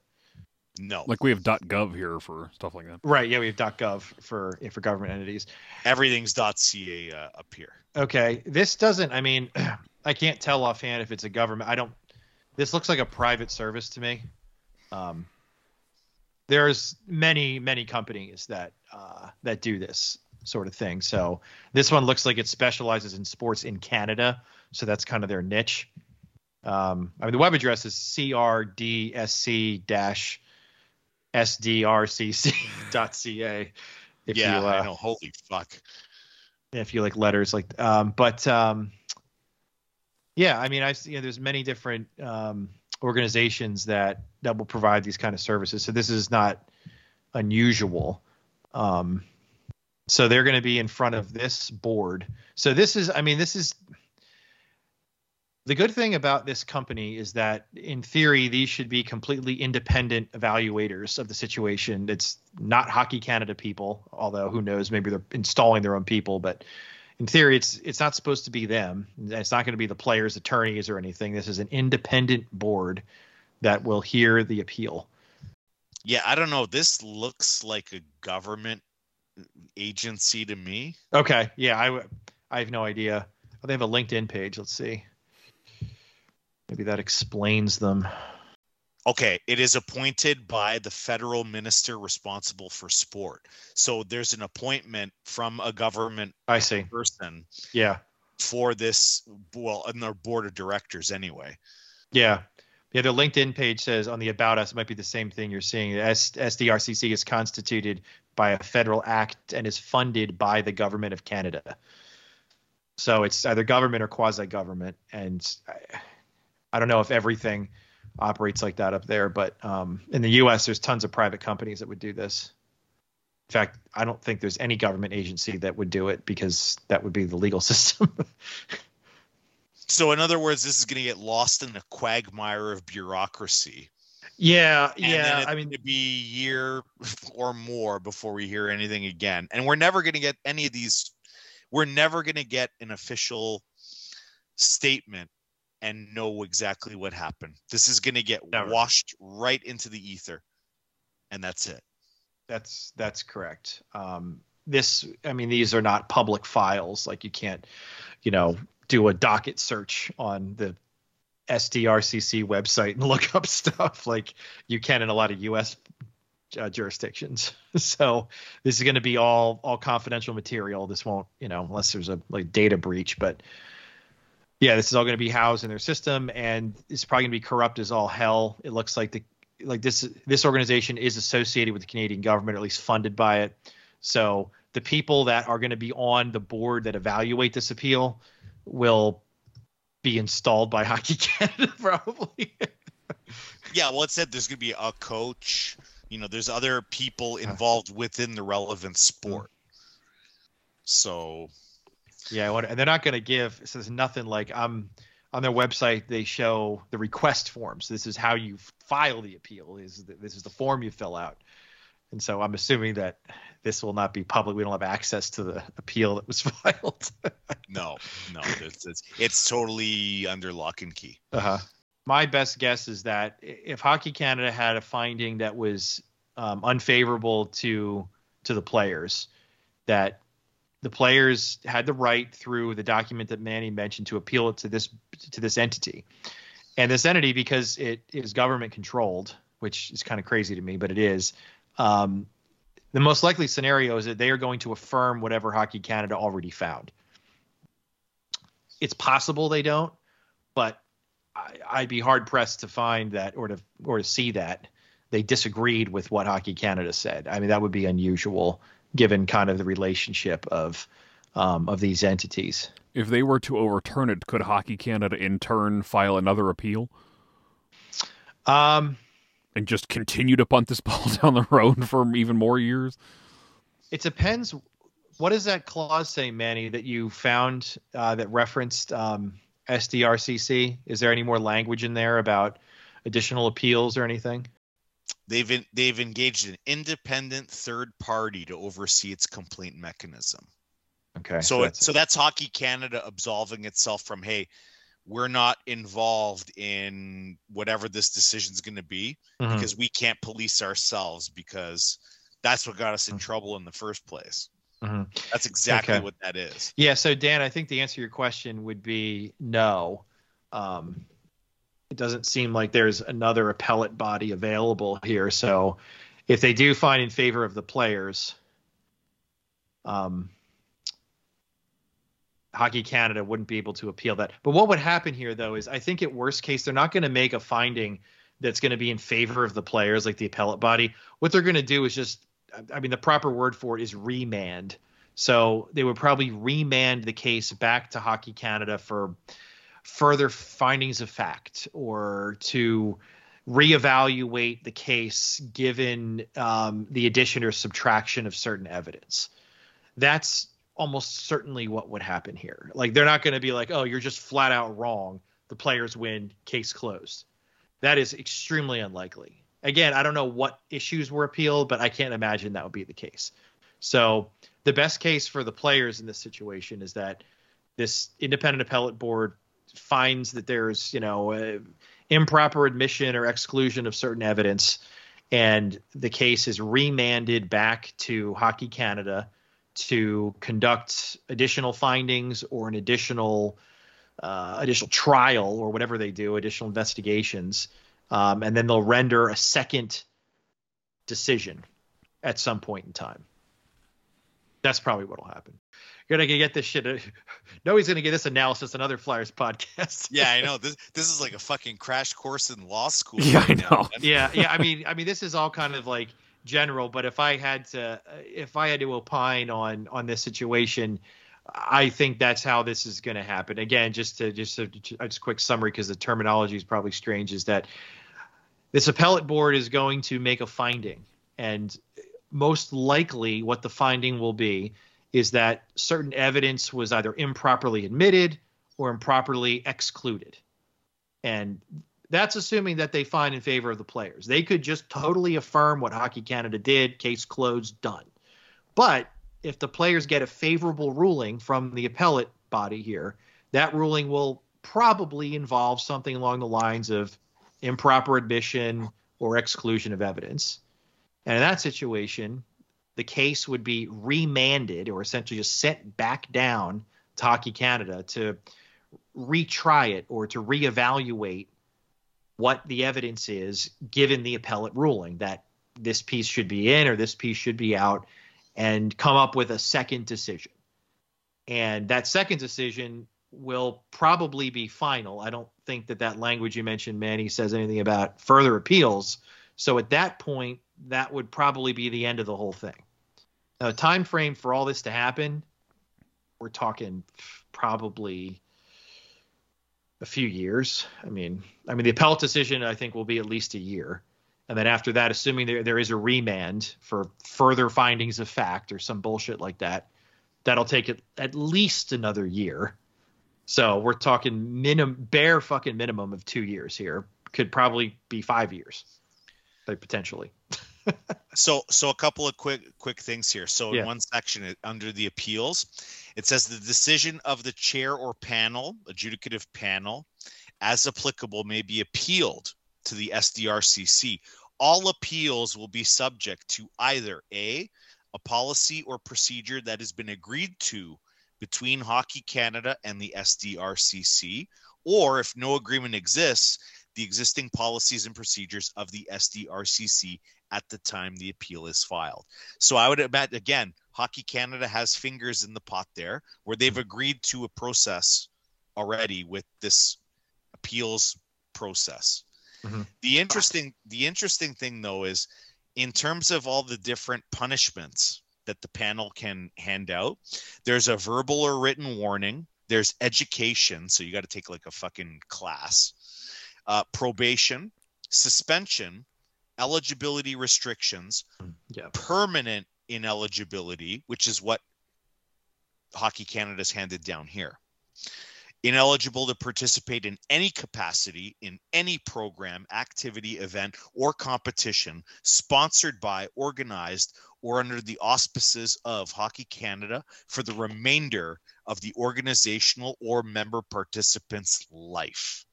No, Like we have .gov here for stuff like that. Right. Yeah, we have .gov for yeah, for government entities. everything's .ca uh, up here. Okay, this doesn't. I mean, I can't tell offhand if it's a government. I don't. This looks like a private service to me. Um, there's many many companies that uh, that do this sort of thing. So this one looks like it specializes in sports in Canada. So that's kind of their niche. Um, I mean, the web address is crdsc dash sdrcc.ca. If yeah, you, uh, I know. Holy fuck. if you like letters like um but um yeah i mean i've you know there's many different um organizations that that will provide these kind of services so this is not unusual um so they're going to be in front of this board so this is i mean this is the good thing about this company is that in theory these should be completely independent evaluators of the situation. It's not hockey canada people although who knows maybe they're installing their own people but in theory it's it's not supposed to be them. It's not going to be the players attorneys or anything. This is an independent board that will hear the appeal. Yeah, I don't know. This looks like a government agency to me. okay. Yeah I I have no idea. Oh, they have a linkedin page. Let's see maybe that explains them Okay, it is appointed by the federal minister responsible for sport. So there's an appointment from a government i see person yeah for this, well, and their board of directors anyway. Yeah. Yeah, the LinkedIn page says on the About Us, it might be the same thing you're seeing. S- SDRCC is constituted by a federal act and is funded by the government of Canada. So it's either government or quasi government. And I, I don't know if everything operates like that up there, but um, in the US, there's tons of private companies that would do this. In fact, I don't think there's any government agency that would do it because that would be the legal system. So, in other words, this is going to get lost in the quagmire of bureaucracy. yeah, And yeah. I mean, to be a year or more before we hear anything again. And we're never going to get any of these. We're never going to get an official statement and know exactly what happened. This is going to get Never. washed right into the ether. And that's it. That's that's correct. Um, this, I mean, these are not public files. Like you can't, you know, do a docket search on the SDRCC website and look up stuff like you can in a lot of U.S. Uh, jurisdictions. so this is going to be all all confidential material. This won't, you know, unless there's a like data breach. But yeah, this is all going to be housed in their system, and it's probably going to be corrupt as all hell. It looks like the like this this organization is associated with the Canadian government, or at least funded by it. So the people that are going to be on the board that evaluate this appeal will be installed by Hockey Canada, probably. Yeah, well, it said there's going to be a coach. You know, there's other people involved within the relevant sport. So, yeah, what, and they're not going to give. So there's nothing like um on their website they show the request forms. This is how you file the appeal. Is this is the form you fill out. And so I'm assuming that this will not be public. We don't have access to the appeal that was filed. no, no, it's, it's, it's totally under lock and key. Uh-huh. My best guess is that if Hockey Canada had a finding that was um, unfavorable to to the players, that the players had the right through the document that Manny mentioned to appeal it to this to this entity, and this entity because it is government controlled, which is kind of crazy to me, but it is. Um, the most likely scenario is that they are going to affirm whatever Hockey Canada already found. It's possible they don't, but I, I'd be hard pressed to find that or to or to see that they disagreed with what Hockey Canada said. I mean, that would be unusual given kind of the relationship of um, of these entities. If they were to overturn it, could Hockey Canada in turn file another appeal Um, and just continue to punt this ball down the road for even more years? it depends. what does that clause say, Manny, that you found uh, that referenced um, SDRCC? Is there any more language in there about additional appeals or anything? They've in, they've engaged an independent third party to oversee its complaint mechanism. Okay. So that's- so that's Hockey Canada absolving itself from hey, we're not involved in whatever this decision is going to be Mhm. because we can't police ourselves because that's what got us in Mhm. trouble in the first place. Mhm. That's exactly Okay. what that is. Yeah, so Dan, I think the answer to your question would be no. Um, it doesn't seem like there's another appellate body available here. So if they do find in favor of the players, um, Hockey Canada wouldn't be able to appeal that. But what would happen here, though, is I think at worst case, they're not going to make a finding that's going to be in favor of the players, like the appellate body. What they're going to do is just, I mean, the proper word for it is remand. So they would probably remand the case back to Hockey Canada for further findings of fact or to reevaluate the case given um, the addition or subtraction of certain evidence. That's almost certainly what would happen here. Like they're not going to be like, "Oh, you're just flat out wrong. The players win. Case closed." That is extremely unlikely. Again, I don't know what issues were appealed, but I can't imagine that would be the case. So the best case for the players in this situation is that this independent appellate board finds that there's you know uh, improper admission or exclusion of certain evidence and the case is remanded back to hockey canada to conduct additional findings or an additional uh, additional trial or whatever they do additional investigations um, and then they'll render a second decision at some point in time that's probably what'll happen. You're gonna get this shit. Nobody's gonna get this analysis on other Flyers podcasts. Yeah, I know. This this is like a fucking crash course in law school. Yeah, I right now, know. man. yeah, yeah. I mean, I mean, this is all kind of like general. But if I had to, if I had to opine on on this situation, I think that's how this is going to happen. Again, just to just a, just a quick summary because the terminology is probably strange. Is that this appellate board is going to make a finding, and most likely what the finding will be is that certain evidence was either improperly admitted or improperly excluded. And that's assuming that they find in favor of the players. They could just totally affirm what Hockey Canada did, case closed, done. But if the players get a favorable ruling from the appellate body here, that ruling will probably involve something along the lines of improper admission or exclusion of evidence. And in that situation, the case would be remanded or essentially just sent back down to Hockey Canada to retry it or to reevaluate what the evidence is given the appellate ruling that this piece should be in or this piece should be out and come up with a second decision. And that second decision will probably be final. I don't think that that language you mentioned, Manny, says anything about further appeals. So at that point, that would probably be the end of the whole thing. Now, time frame for all this to happen, we're talking probably a few years. I mean, I mean the appellate decision I think will be at least a year. And then after that, assuming there, there is a remand for further findings of fact or some bullshit like that, that'll take it at least another year. So we're talking minimum bare fucking minimum of two years here. Could probably be five years, like potentially. So so a couple of quick quick things here. So Yeah. in one section under the appeals, it says the decision of the chair or panel, adjudicative panel, as applicable may be appealed to the SDRCC. All appeals will be subject to either A, a policy or procedure that has been agreed to between Hockey Canada and the SDRCC, or if no agreement exists, the existing policies and procedures of the SDRCC at the time the appeal is filed. So I would imagine again, Hockey Canada has fingers in the pot there where they've agreed to a process already with this appeals process. Mhm. The interesting the interesting thing though is in terms of all the different punishments that the panel can hand out, there's a verbal or written warning, there's education, so you got to take like a fucking class. Uh, probation, suspension, eligibility restrictions, mm, Yeah. permanent ineligibility, which is what Hockey Canada's handed down here. Ineligible to participate in any capacity in any program, activity, event, or competition sponsored by, organized, or under the auspices of Hockey Canada for the remainder of the organizational or member participant's life.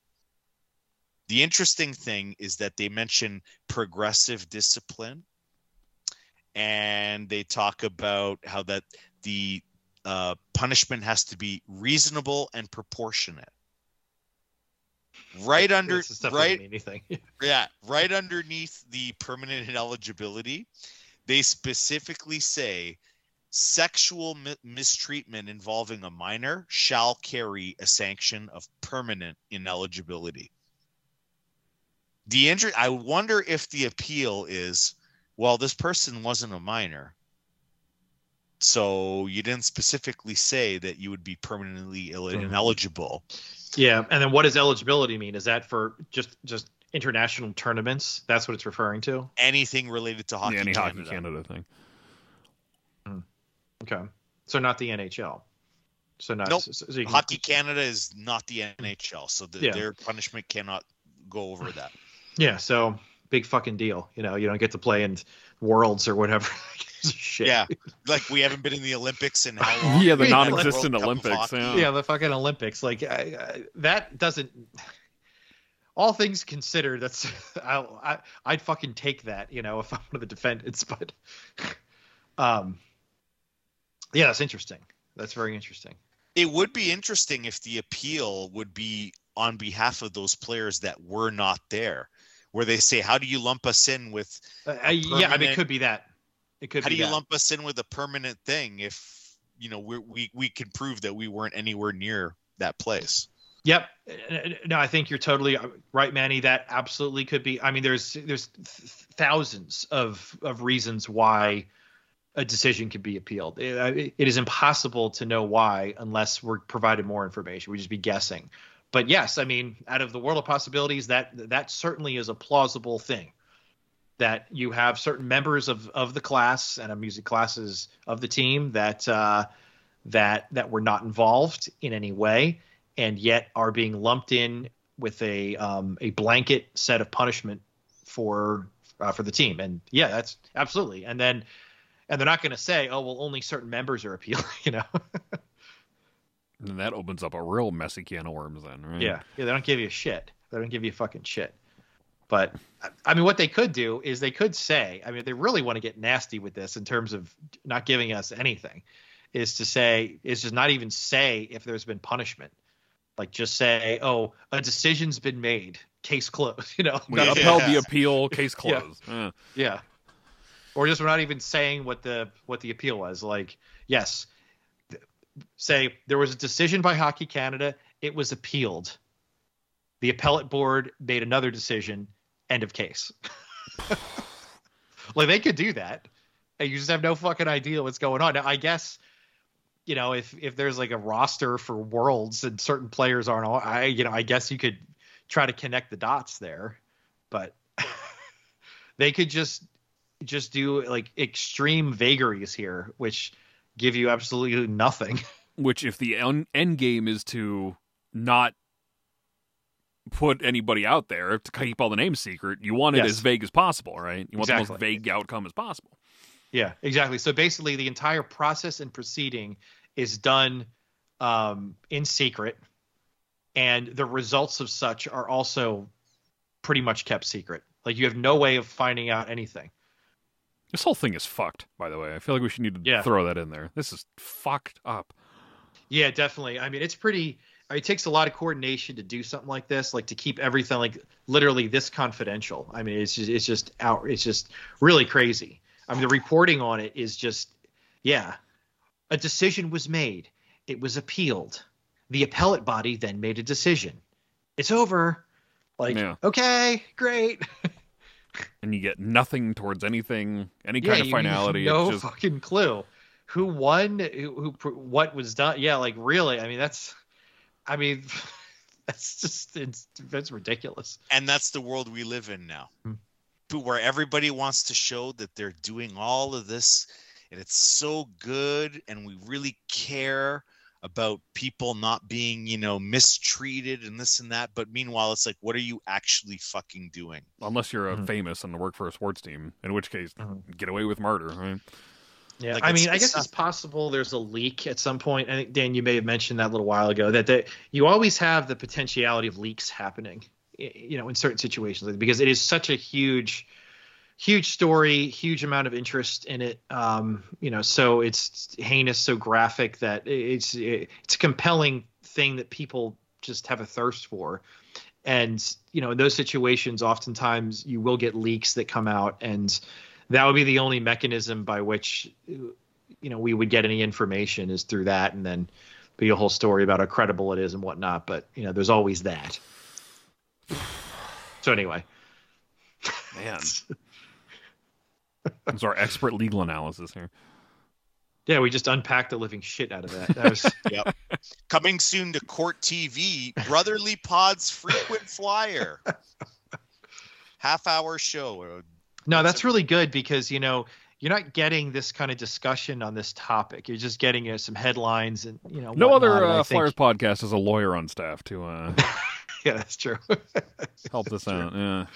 The interesting thing is that they mention progressive discipline and they talk about how that the uh, punishment has to be reasonable and proportionate. Right under, This stuff doesn't right, anything. yeah, right underneath the permanent ineligibility, they specifically say sexual mi- mistreatment involving a minor shall carry a sanction of permanent ineligibility. The injury, I wonder if the appeal is, well, this person wasn't a minor. So you didn't specifically say that you would be permanently Ill- Mhm. ineligible. Yeah, and then what does eligibility mean? Is that for just just international tournaments? That's what it's referring to. Anything related to hockey, yeah, any Canada. Hockey Canada thing. Okay, so not the NHL. So not Nope. so, so can- Hockey Canada is not the NHL, so the, Yeah. their punishment cannot go over that. Yeah, so big fucking deal. You know, you don't get to play in worlds or whatever. Shit. Yeah, like we haven't been in the Olympics in how long? Yeah, the Yeah, non-existent World Cup of Olympics. Yeah. yeah, the fucking Olympics. Like I, I, that doesn't. All things considered, that's I, I I'd fucking take that. You know, if I'm one of the defendants, but um, yeah, that's interesting. That's very interesting. It would be interesting if the appeal would be on behalf of those players that were not there, where they say, "How do you lump us in with? Uh, I, yeah, I mean, it could be that. It could be How do you that. lump us in with a permanent thing if you know we we we can prove that we weren't anywhere near that place?" Yep. Uh, No, I think you're totally uh, right, Manny. That absolutely could be. I mean, there's there's th- thousands of of reasons why a decision could be appealed. It, it is impossible to know why unless we're provided more information. We'd just be guessing. But yes, I mean, out of the world of possibilities, that that certainly is a plausible thing. That you have certain members of of the class and of music classes of the team that uh, that that were not involved in any way and yet are being lumped in with a um, a blanket set of punishment for uh, for the team. And yeah, that's absolutely. And then and they're not going to say, oh well, only certain members are appealing. You know? And that opens up a real messy can of worms then, right? yeah, yeah. They don't give you shit. They don't give you fucking shit. But I- mean, what they could do is they could say, I mean, if they really want to get nasty with this in terms of not giving us anything, is to say, is just not even say if there's been punishment. Like just say, oh, a decision's been made, case closed. You know, We Not- upheld the appeal, case closed. Yeah. yeah. Or just we're not even saying what the what the appeal was. Like, yes, say there was a decision by Hockey Canada, it was appealed. The appellate board made another decision. End of case. like they could do that, and you just have no fucking idea what's going on. Now, I guess, you know, if if there's like a roster for worlds and certain players aren't, all, I you know, I guess you could try to connect the dots there, but they could just just do like extreme vagaries here, which give you absolutely nothing. Which, if the en- end game is to not put anybody out there to keep all the names secret, you want it Yes. as vague as possible, right? You want the most vague outcome as possible. Yeah, exactly. So basically, the entire process and proceeding is done um, in secret, and the results of such are also pretty much kept secret. Like you have no way of finding out anything. This whole thing is fucked, by the way. I feel like we should need to Yeah. throw that in there. This is fucked up. Yeah, definitely. I mean, it's pretty. I mean, it takes a lot of coordination to do something like this, like to keep everything like literally this confidential. I mean, it's just it's just out. It's just really crazy. I mean, the reporting on it is just, yeah. A decision was made. It was appealed. The appellate body then made a decision. It's over. Like, Yeah. okay, great. And you get nothing towards anything, any yeah, kind of you- you have finality. No it's just fucking clue. Who won? Who, who? What was done? Yeah, like really. I mean, that's. I mean, that's just it's that's ridiculous. and that's the world we live in now Hmm. where everybody wants to show that they're doing all of this and it's so good and we really care about people not being you know mistreated and this and that but meanwhile it's like what are you actually fucking doing Unless you're a Mhm. famous and work for a sports team, in which case, Mhm. get away with murder. Right? Yeah, Like, I mean, I guess not- it's possible there's a leak at some point. I think Dan, you may have mentioned that a little while ago that the, you always have the potentiality of leaks happening, you know, in certain situations because it is such a huge, huge story, huge amount of interest in it. Um, you know, so it's heinous, so graphic that it's it's a compelling thing that people just have a thirst for. And you know, in those situations, oftentimes you will get leaks that come out and that would be the only mechanism by which you know we would get any information is through that and then be a whole story about how credible it is and whatnot but you know there's always that so anyway Man. It's our expert legal analysis here. yeah we just unpacked the living shit out of that that was yep coming soon to court tv brotherly pods frequent flyer half hour show no that's really good because you know you're not getting this kind of discussion on this topic you're just getting uh, some headlines and you know No whatnot, other and I uh, think- Flyers podcast has a lawyer on staff to uh, yeah that's true help this out. Yeah.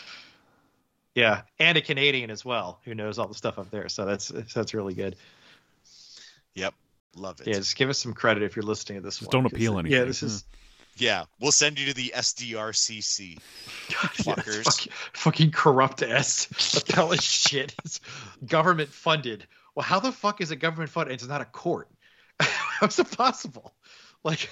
Yeah and a canadian as well who knows all the stuff up there so that's that's really good yep love it Yeah, just give us some credit if you're listening to this Just one. don't appeal anything. Yeah, this is hmm. Yeah, we'll send you to the SDRCC. yeah, it's Fuckers. fucking, fucking corrupt ass appellate shit. It's government funded. Well, how the fuck is it government funded? It's not a court. How's it possible? Like,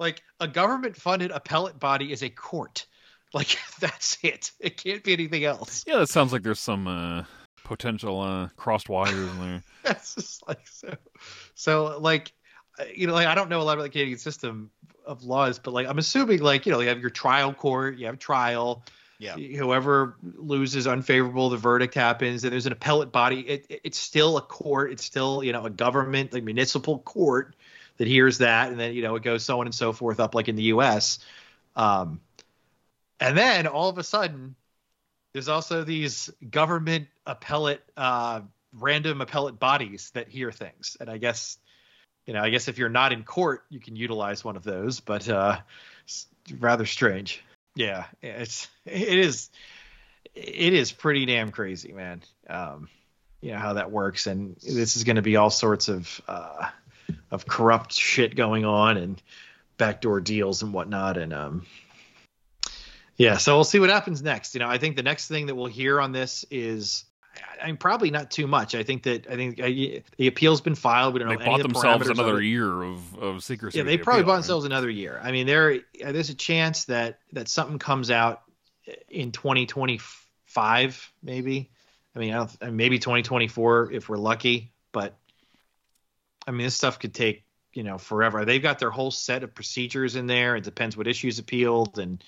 like a government funded appellate body is a court. Like that's it. It can't be anything else. Yeah, that sounds like there's some uh, potential uh, crossed wires in there. That's just like so. So like, uh, you know, like I don't know a lot about the Canadian system of laws, but like I'm assuming like you know you have your trial court, you have trial. Yeah. Whoever loses unfavorable, the verdict happens, and there's an appellate body. It, it- it's still a court. It's still you know a government, like municipal court that hears that, and then you know it goes so on and so forth up like in the U.S. Um, and then all of a sudden, there's also these government appellate, uh, random appellate bodies that hear things. And I guess, you know, I guess if you're not in court, you can utilize one of those, but uh, rather strange. Yeah, it's it is it is pretty damn crazy, man. Um, you know how that works, and this is going to be all sorts of uh, of corrupt shit going on and backdoor deals and whatnot, and um, yeah. So we'll see what happens next. You know, I think the next thing that we'll hear on this is. I- I'm probably not too much. I think that I think uh, the appeal's been filed. We don't They know any bought the themselves parameters another year of, of secrecy. Yeah, they the probably appeal, bought right? themselves another year. I mean, there uh, there's a chance that that something comes out in 2025, maybe. I mean, I don't, maybe 2024 if we're lucky. But I mean, this stuff could take you know forever. They've got their whole set of procedures in there. It depends what issues appealed, and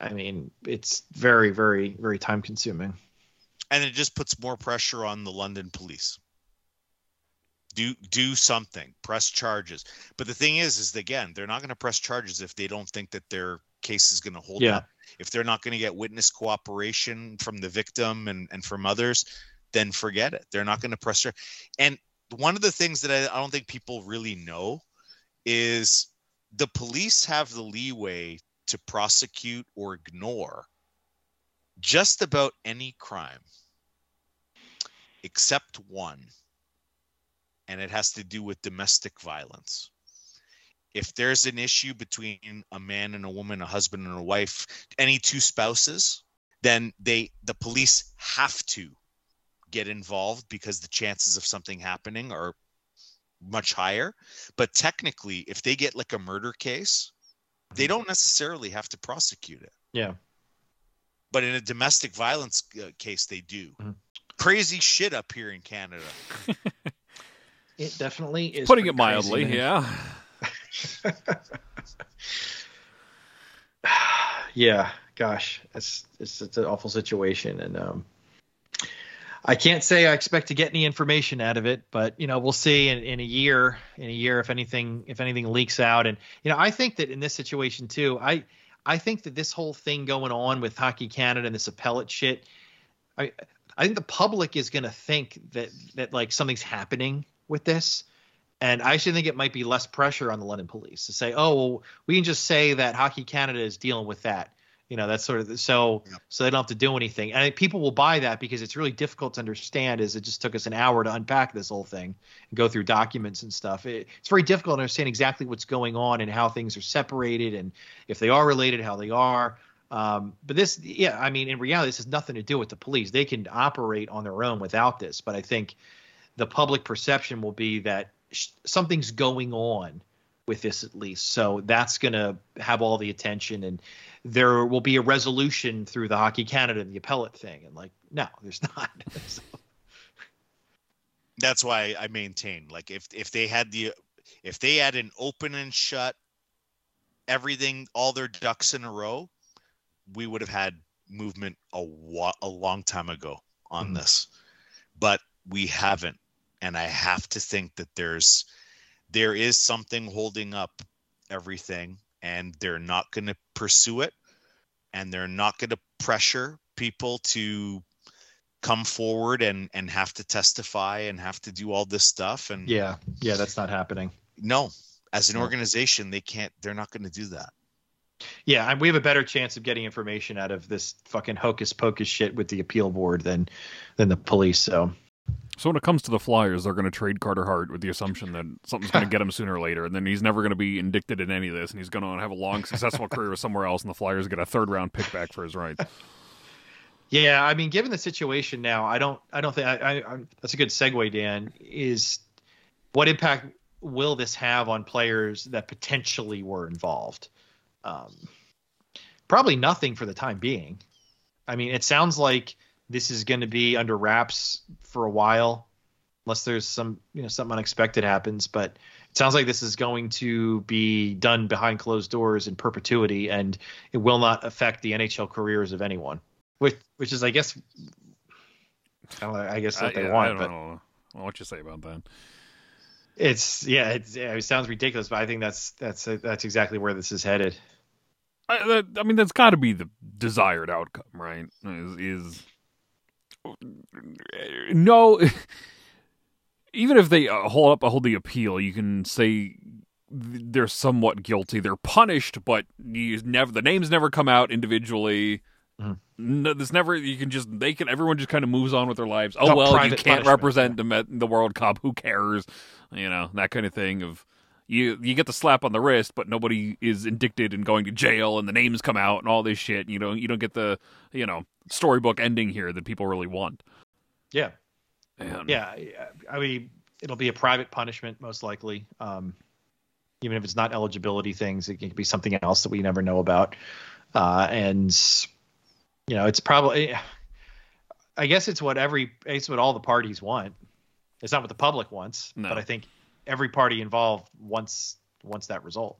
I mean, it's very, very, very time consuming. and it just puts more pressure on the London police. Do do something, press charges. But the thing is, is again, they're not going to press charges if they don't think that their case is going to hold Yeah. up. If they're not going to get witness cooperation from the victim and and from others, then forget it. They're not going to press. And one of the things that I, I don't think people really know is the police have the leeway to prosecute or ignore just about any crime except one and it has to do with domestic violence. If there's an issue between a man and a woman a husband and a wife any two spouses then they the police have to get involved because the chances of something happening are much higher. But technically if they get like a murder case they don't necessarily have to prosecute it Yeah. but in a domestic violence uh, case they do Mhm. crazy shit up here in canada It definitely is. Putting it mildly, crazy, yeah. yeah, gosh, it's it's it's an awful situation, and um, I can't say I expect to get any information out of it, but you know, we'll see in, in a year. In a year, if anything, if anything leaks out, and you know, I think that in this situation too, I I think that this whole thing going on with Hockey Canada and this appellate shit, I I think the public is going to think that that like something's happening with this, and I actually think it might be less pressure on the London police to say, oh, well, we can just say that Hockey Canada is dealing with that. You know, that's sort of the, so so they don't have to do anything. And people will buy that because it's really difficult to understand. As it just took us an hour to unpack this whole thing and go through documents and stuff. It, it's very difficult to understand exactly what's going on and how things are separated and if they are related, how they are. Um, but this, yeah, I mean, in reality, this has nothing to do with the police. They can operate on their own without this. But I think the public perception will be that sh- something's going on with this at least. So that's going to have all the attention and there will be a resolution through the Hockey Canada and the appellate thing. And like, no, there's not. So, That's why I maintain like if if they had the if they had an open and shut everything all their ducks in a row, we would have had movement a wa- a long time ago on Mhm. this. But we haven't and I have to think that there's there is something holding up everything and they're not going to pursue it and they're not going to pressure people to come forward and and have to testify and have to do all this stuff and yeah, yeah, that's not happening. no as an organization they can't they're not going to do that Yeah, and we have a better chance of getting information out of this fucking hocus pocus shit with the appeal board than than the police. So So when it comes to the Flyers, they're going to trade Carter Hart with the assumption that something's going to get him sooner or later, and then he's never going to be indicted in any of this, and he's going to have a long, successful career somewhere else, and the Flyers get a third round pick back for his rights. yeah, I mean, given the situation now, I don't, I don't think I, I, I that's a good segue. Dan is what impact will this have on players that potentially were involved? Um, probably nothing for the time being. I mean, it sounds like this is going to be under wraps for a while, unless there's some, you know, something unexpected happens. But it sounds like this is going to be done behind closed doors in perpetuity, and it will not affect the NHL careers of anyone. Which, which is, I guess, I, know, I guess what I, they yeah, want, I but don't know. Well, what you say about that? it's yeah, it's, yeah, it sounds ridiculous, but I think that's that's that's exactly where this is headed. I, that, I mean, that's got to be the desired outcome, right? Is, is no, even if they uh, hold up hold the appeal, you can say they're somewhat guilty. They're punished, but you never the names never come out individually. Mhm. No, this never. You can just they can. Everyone just kind of moves on with their lives. Oh well, you can't punishment, represent them at the World Cup. Who cares? You know that kind of thing. Of you, you get the slap on the wrist, but nobody is indicted and going to jail, and the names come out and all this shit. You know, you don't get the you know storybook ending here that people really want. Yeah, And, yeah. I mean, it'll be a private punishment most likely. Um, even if it's not eligibility things, it can be something else that we never know about. Uh, and you know, it's probably. I guess it's what every it's what all the parties want. It's not what the public wants, No. but I think every party involved wants wants that result.